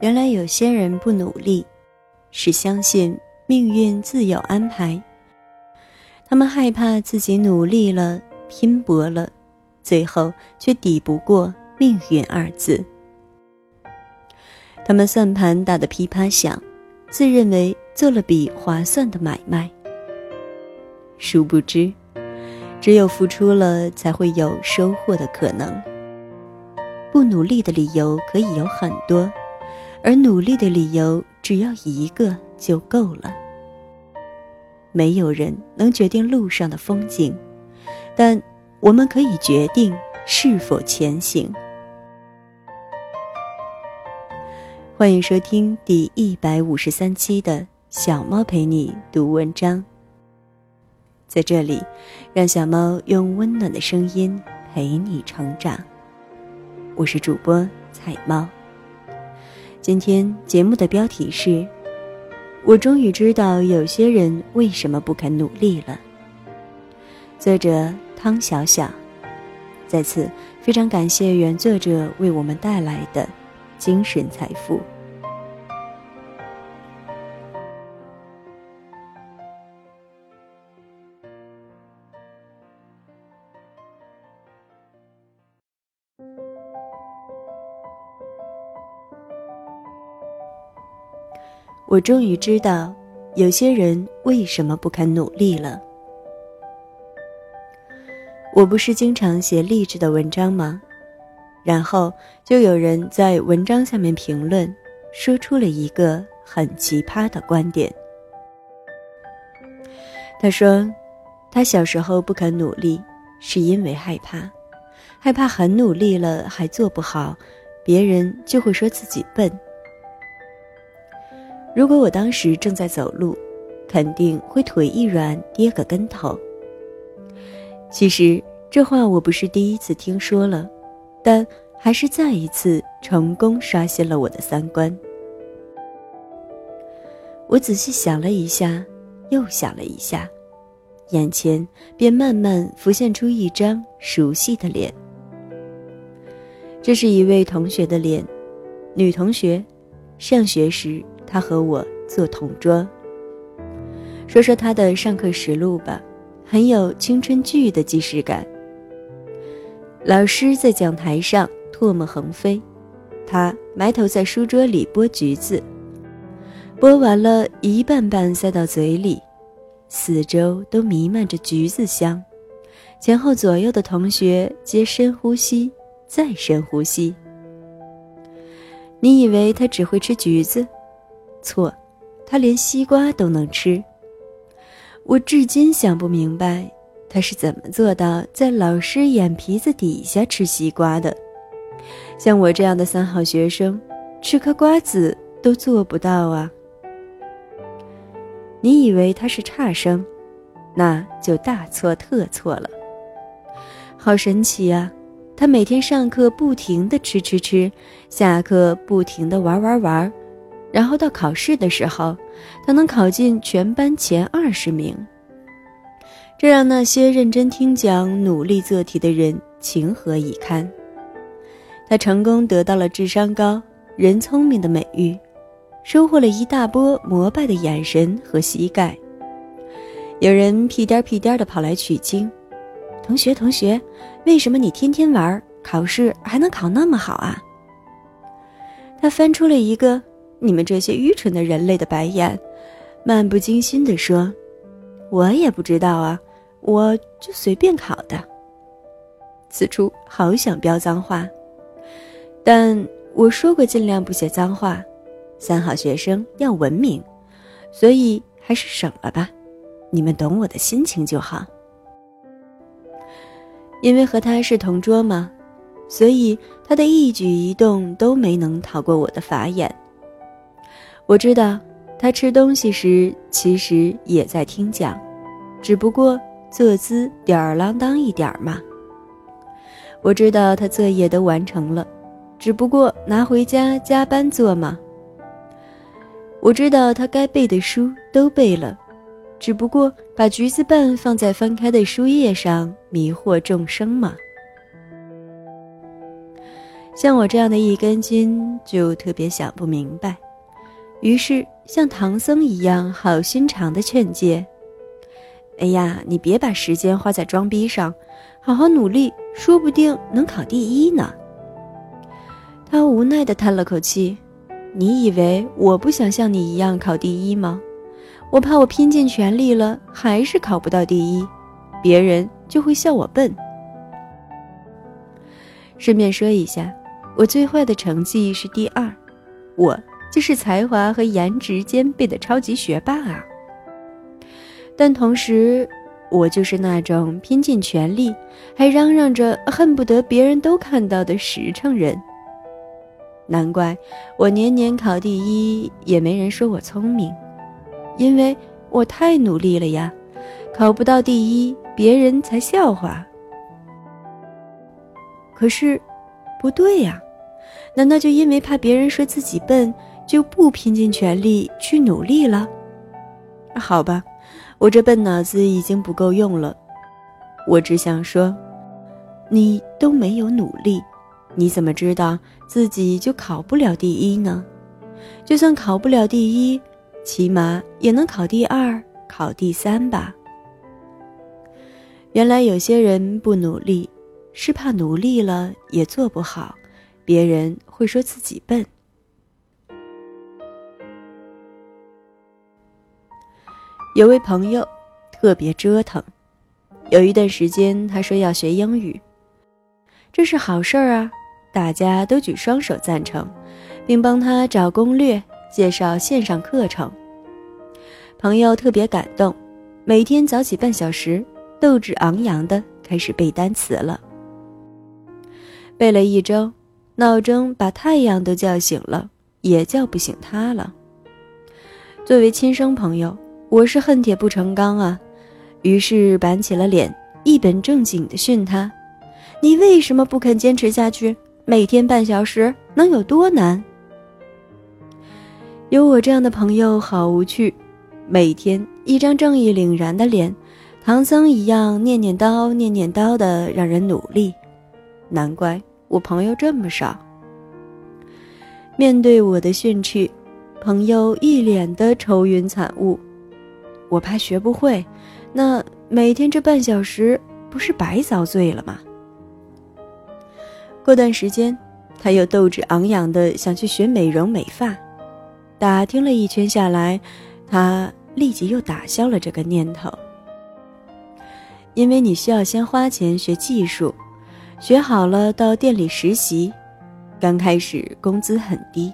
原来有些人不努力，是相信命运自有安排。他们害怕自己努力了、拼搏了，最后却抵不过“命运”二字。他们算盘打得噼啪响，自认为做了笔划算的买卖。殊不知，只有付出了，才会有收获的可能。不努力的理由可以有很多，而努力的理由只要一个就够了。没有人能决定路上的风景，但我们可以决定是否前行。欢迎收听第一百五十三期的小猫陪你读文章。在这里，让小猫用温暖的声音陪你成长。我是主播彩猫。今天节目的标题是。我终于知道有些人为什么不肯努力了。作者汤小小，在此非常感谢原作者为我们带来的精神财富。我终于知道，有些人为什么不肯努力了。我不是经常写励志的文章吗？然后就有人在文章下面评论，说出了一个很奇葩的观点。他说，他小时候不肯努力，是因为害怕，害怕很努力了还做不好，别人就会说自己笨。如果我当时正在走路，肯定会腿一软跌个跟头。其实这话我不是第一次听说了，但还是再一次成功刷新了我的三观。我仔细想了一下，又想了一下，眼前便慢慢浮现出一张熟悉的脸。这是一位同学的脸，女同学，上学时。他和我做同桌。说说他的上课实录吧，很有青春剧的既视感。老师在讲台上唾沫横飞，他埋头在书桌里剥橘子，剥完了一半半塞到嘴里，四周都弥漫着橘子香。前后左右的同学皆深呼吸，再深呼吸。你以为他只会吃橘子？错，他连西瓜都能吃。我至今想不明白，他是怎么做到在老师眼皮子底下吃西瓜的。像我这样的三好学生，吃颗瓜子都做不到啊！你以为他是差生，那就大错特错了。好神奇呀！他每天上课不停的吃吃吃，下课不停的玩玩玩。然后到考试的时候，他能考进全班前二十名，这让那些认真听讲、努力做题的人情何以堪？他成功得到了智商高、人聪明的美誉，收获了一大波膜拜的眼神和膝盖。有人屁颠屁颠的跑来取经：“同学，同学，为什么你天天玩，考试还能考那么好啊？”他翻出了一个。你们这些愚蠢的人类的白眼，漫不经心地说：“我也不知道啊，我就随便考的。”此处好想飙脏话，但我说过尽量不写脏话，三好学生要文明，所以还是省了吧。你们懂我的心情就好。因为和他是同桌嘛，所以他的一举一动都没能逃过我的法眼。我知道，他吃东西时其实也在听讲，只不过坐姿吊儿郎当一点嘛。我知道他作业都完成了，只不过拿回家加班做嘛。我知道他该背的书都背了，只不过把橘子瓣放在翻开的书页上迷惑众生嘛。像我这样的一根筋就特别想不明白，于是像唐僧一样好心肠的劝诫：“哎呀，你别把时间花在装逼上，好好努力，说不定能考第一呢。”他无奈地叹了口气：“你以为我不想像你一样考第一吗？我怕我拼尽全力了，还是考不到第一，别人就会笑我笨。”顺便说一下，我最坏的成绩是第二，我就是才华和颜值兼备的超级学霸啊。但同时，我就是那种拼尽全力，还嚷嚷着恨不得别人都看到的实诚人。难怪我年年考第一，也没人说我聪明，因为我太努力了呀。考不到第一，别人才笑话。可是，不对呀，难道就因为怕别人说自己笨，就不拼尽全力去努力了？好吧，我这笨脑子已经不够用了。我只想说，你都没有努力。你怎么知道自己就考不了第一呢？就算考不了第一，起码也能考第二、考第三吧。原来有些人不努力，是怕努力了也做不好，别人会说自己笨。有位朋友特别折腾，有一段时间他说要学英语，这是好事儿啊。大家都举双手赞成，并帮他找攻略、介绍线上课程。朋友特别感动，每天早起半小时，斗志昂扬的开始背单词了。背了一周，闹钟把太阳都叫醒了，也叫不醒他了。作为亲生朋友，我是恨铁不成钢啊，于是板起了脸，一本正经的训他：“你为什么不肯坚持下去？”每天半小时能有多难？有我这样的朋友好无趣，每天一张正义凛然的脸，唐僧一样念念叨念念叨的让人努力，难怪我朋友这么少。面对我的训斥，朋友一脸的愁云惨雾。我怕学不会，那每天这半小时不是白遭罪了吗？过段时间，他又斗志昂扬的想去学美容美发，打听了一圈下来，他立即又打消了这个念头。因为你需要先花钱学技术，学好了到店里实习，刚开始工资很低，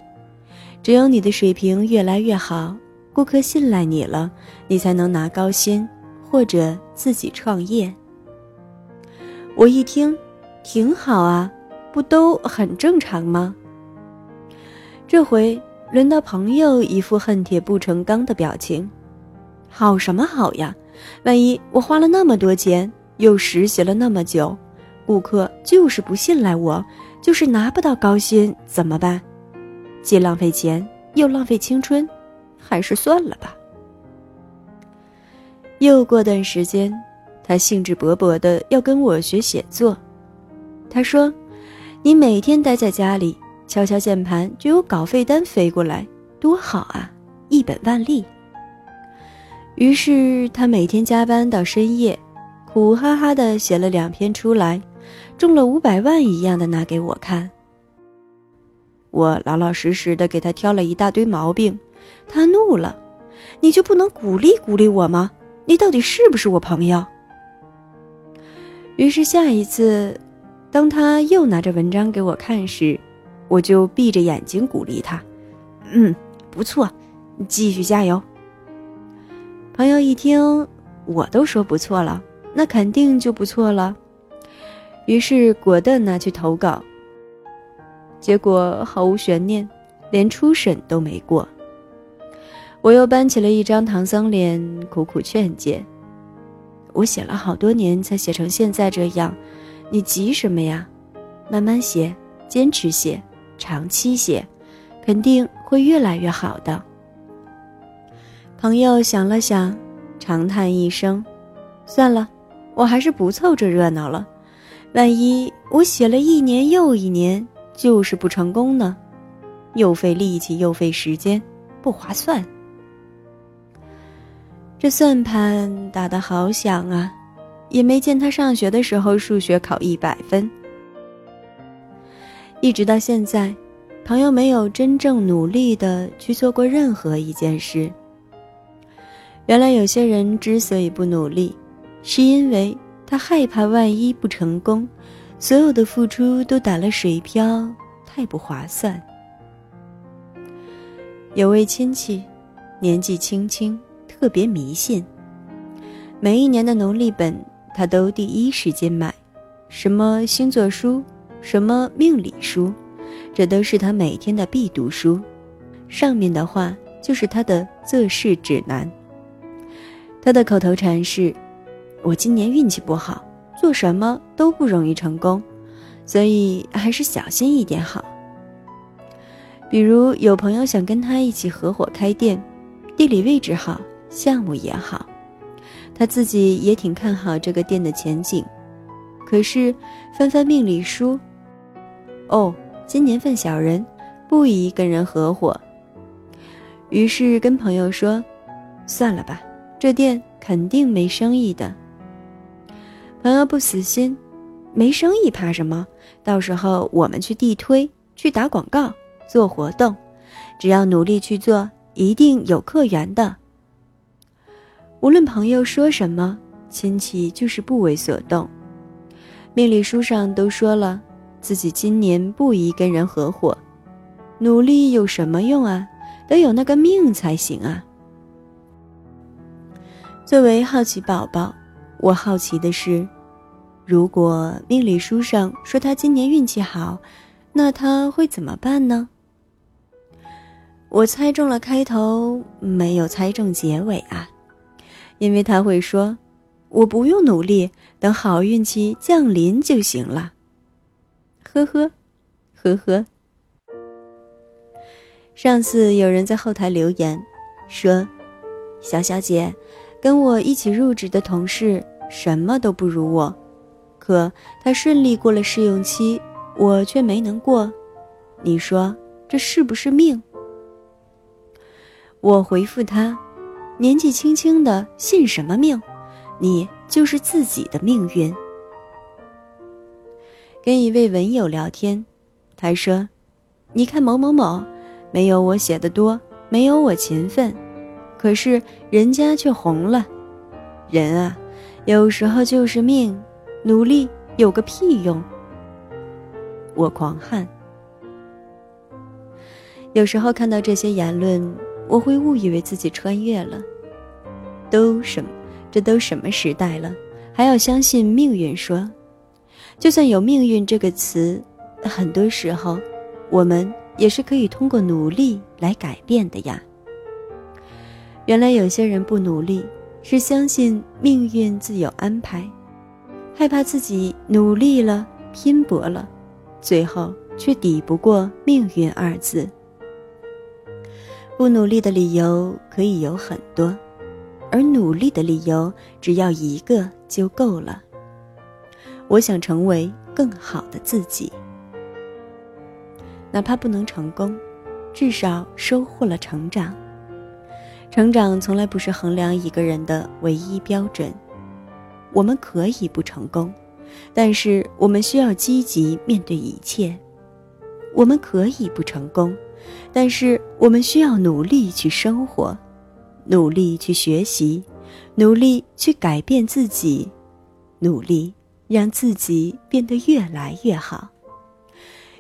只有你的水平越来越好，顾客信赖你了，你才能拿高薪或者自己创业。我一听，挺好啊。不都很正常吗？这回轮到朋友一副恨铁不成钢的表情。好什么好呀？万一我花了那么多钱，又实习了那么久，顾客就是不信赖我，就是拿不到高薪，怎么办？既浪费钱又浪费青春，还是算了吧。又过段时间，他兴致勃勃的要跟我学写作。他说。你每天待在家里，敲敲键盘就有稿费单飞过来，多好啊！一本万利。于是他每天加班到深夜，苦哈哈的写了两篇出来，中了五百万一样的拿给我看。我老老实实的给他挑了一大堆毛病，他怒了：“你就不能鼓励鼓励我吗？你到底是不是我朋友？”于是下一次。当他又拿着文章给我看时，我就闭着眼睛鼓励他：“嗯，不错，继续加油。”朋友一听，我都说不错了，那肯定就不错了。于是果断拿去投稿，结果毫无悬念，连初审都没过。我又搬起了一张唐僧脸，苦苦劝解：“我写了好多年才写成现在这样。”你急什么呀？慢慢写，坚持写，长期写，肯定会越来越好的。朋友想了想，长叹一声：“算了，我还是不凑这热闹了。万一我写了一年又一年，就是不成功呢？又费力气又费时间，不划算。这算盘打得好响啊，也没见他上学的时候数学考一百分。一直到现在，朋友没有真正努力的去做过任何一件事。原来有些人之所以不努力，是因为他害怕万一不成功，所有的付出都打了水漂，太不划算。有位亲戚，年纪轻轻，特别迷信。每一年的农历本，他都第一时间买，什么星座书，什么命理书，这都是他每天的必读书。上面的话就是他的做事指南。他的口头禅是：“我今年运气不好，做什么都不容易成功，所以还是小心一点好。”比如有朋友想跟他一起合伙开店，地理位置好，项目也好，他自己也挺看好这个店的前景。可是翻翻命理书，哦，今年份小人，不宜跟人合伙。于是跟朋友说：“算了吧，这店肯定没生意的。”朋友不死心，没生意怕什么？到时候我们去地推，去打广告。做活动，只要努力去做，一定有客源的。无论朋友说什么，亲戚就是不为所动。命理书上都说了，自己今年不宜跟人合伙，努力有什么用啊？得有那个命才行啊！作为好奇宝宝，我好奇的是，如果命理书上说他今年运气好，那他会怎么办呢？我猜中了开头，没有猜中结尾啊，因为他会说：“我不用努力，等好运气降临就行了。”呵呵，呵呵。上次有人在后台留言说：“小小姐，跟我一起入职的同事什么都不如我，可他顺利过了试用期，我却没能过，你说这是不是命？”我回复他：“年纪轻轻的信什么命？你就是自己的命运。”跟一位文友聊天，他说：“你看某某某，没有我写的多，没有我勤奋，可是人家却红了。人啊，有时候就是命，努力有个屁用。”我狂汗。有时候看到这些言论。我会误以为自己穿越了，都什么？这都什么时代了，还要相信命运？说，就算有命运这个词，很多时候，我们也是可以通过努力来改变的呀。原来有些人不努力，是相信命运自有安排，害怕自己努力了、拼搏了，最后却抵不过命运二字。不努力的理由可以有很多，而努力的理由只要一个就够了。我想成为更好的自己，哪怕不能成功，至少收获了成长。成长从来不是衡量一个人的唯一标准。我们可以不成功，但是我们需要积极面对一切。我们可以不成功。但是我们需要努力去生活，努力去学习，努力去改变自己，努力让自己变得越来越好。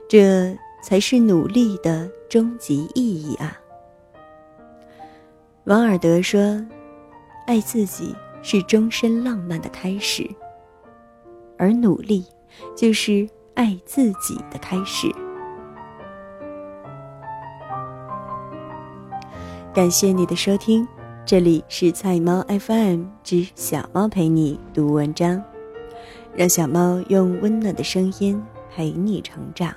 这才是努力的终极意义啊！王尔德说：“爱自己是终身浪漫的开始，而努力就是爱自己的开始。”感谢你的收听，这里是菜猫 FM 之小猫陪你读文章，让小猫用温暖的声音陪你成长。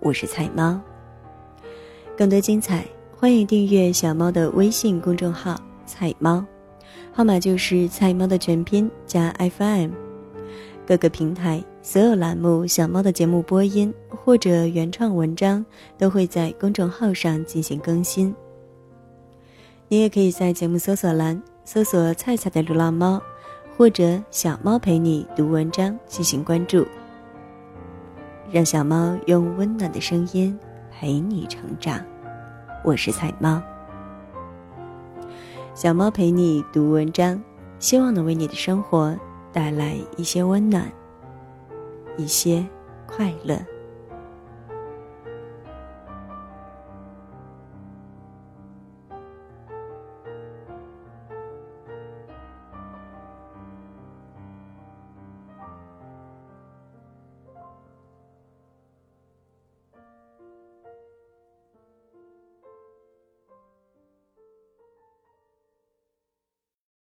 我是菜猫。更多精彩，欢迎订阅小猫的微信公众号“菜猫”，号码就是菜猫的全拼加 FM。各个平台所有栏目小猫的节目播音或者原创文章都会在公众号上进行更新。你也可以在节目搜索栏搜索“菜菜的流浪猫”或者“小猫陪你读文章”进行关注。让小猫用温暖的声音陪你成长，我是菜猫。小猫陪你读文章，希望能为你的生活带来一些温暖，一些快乐。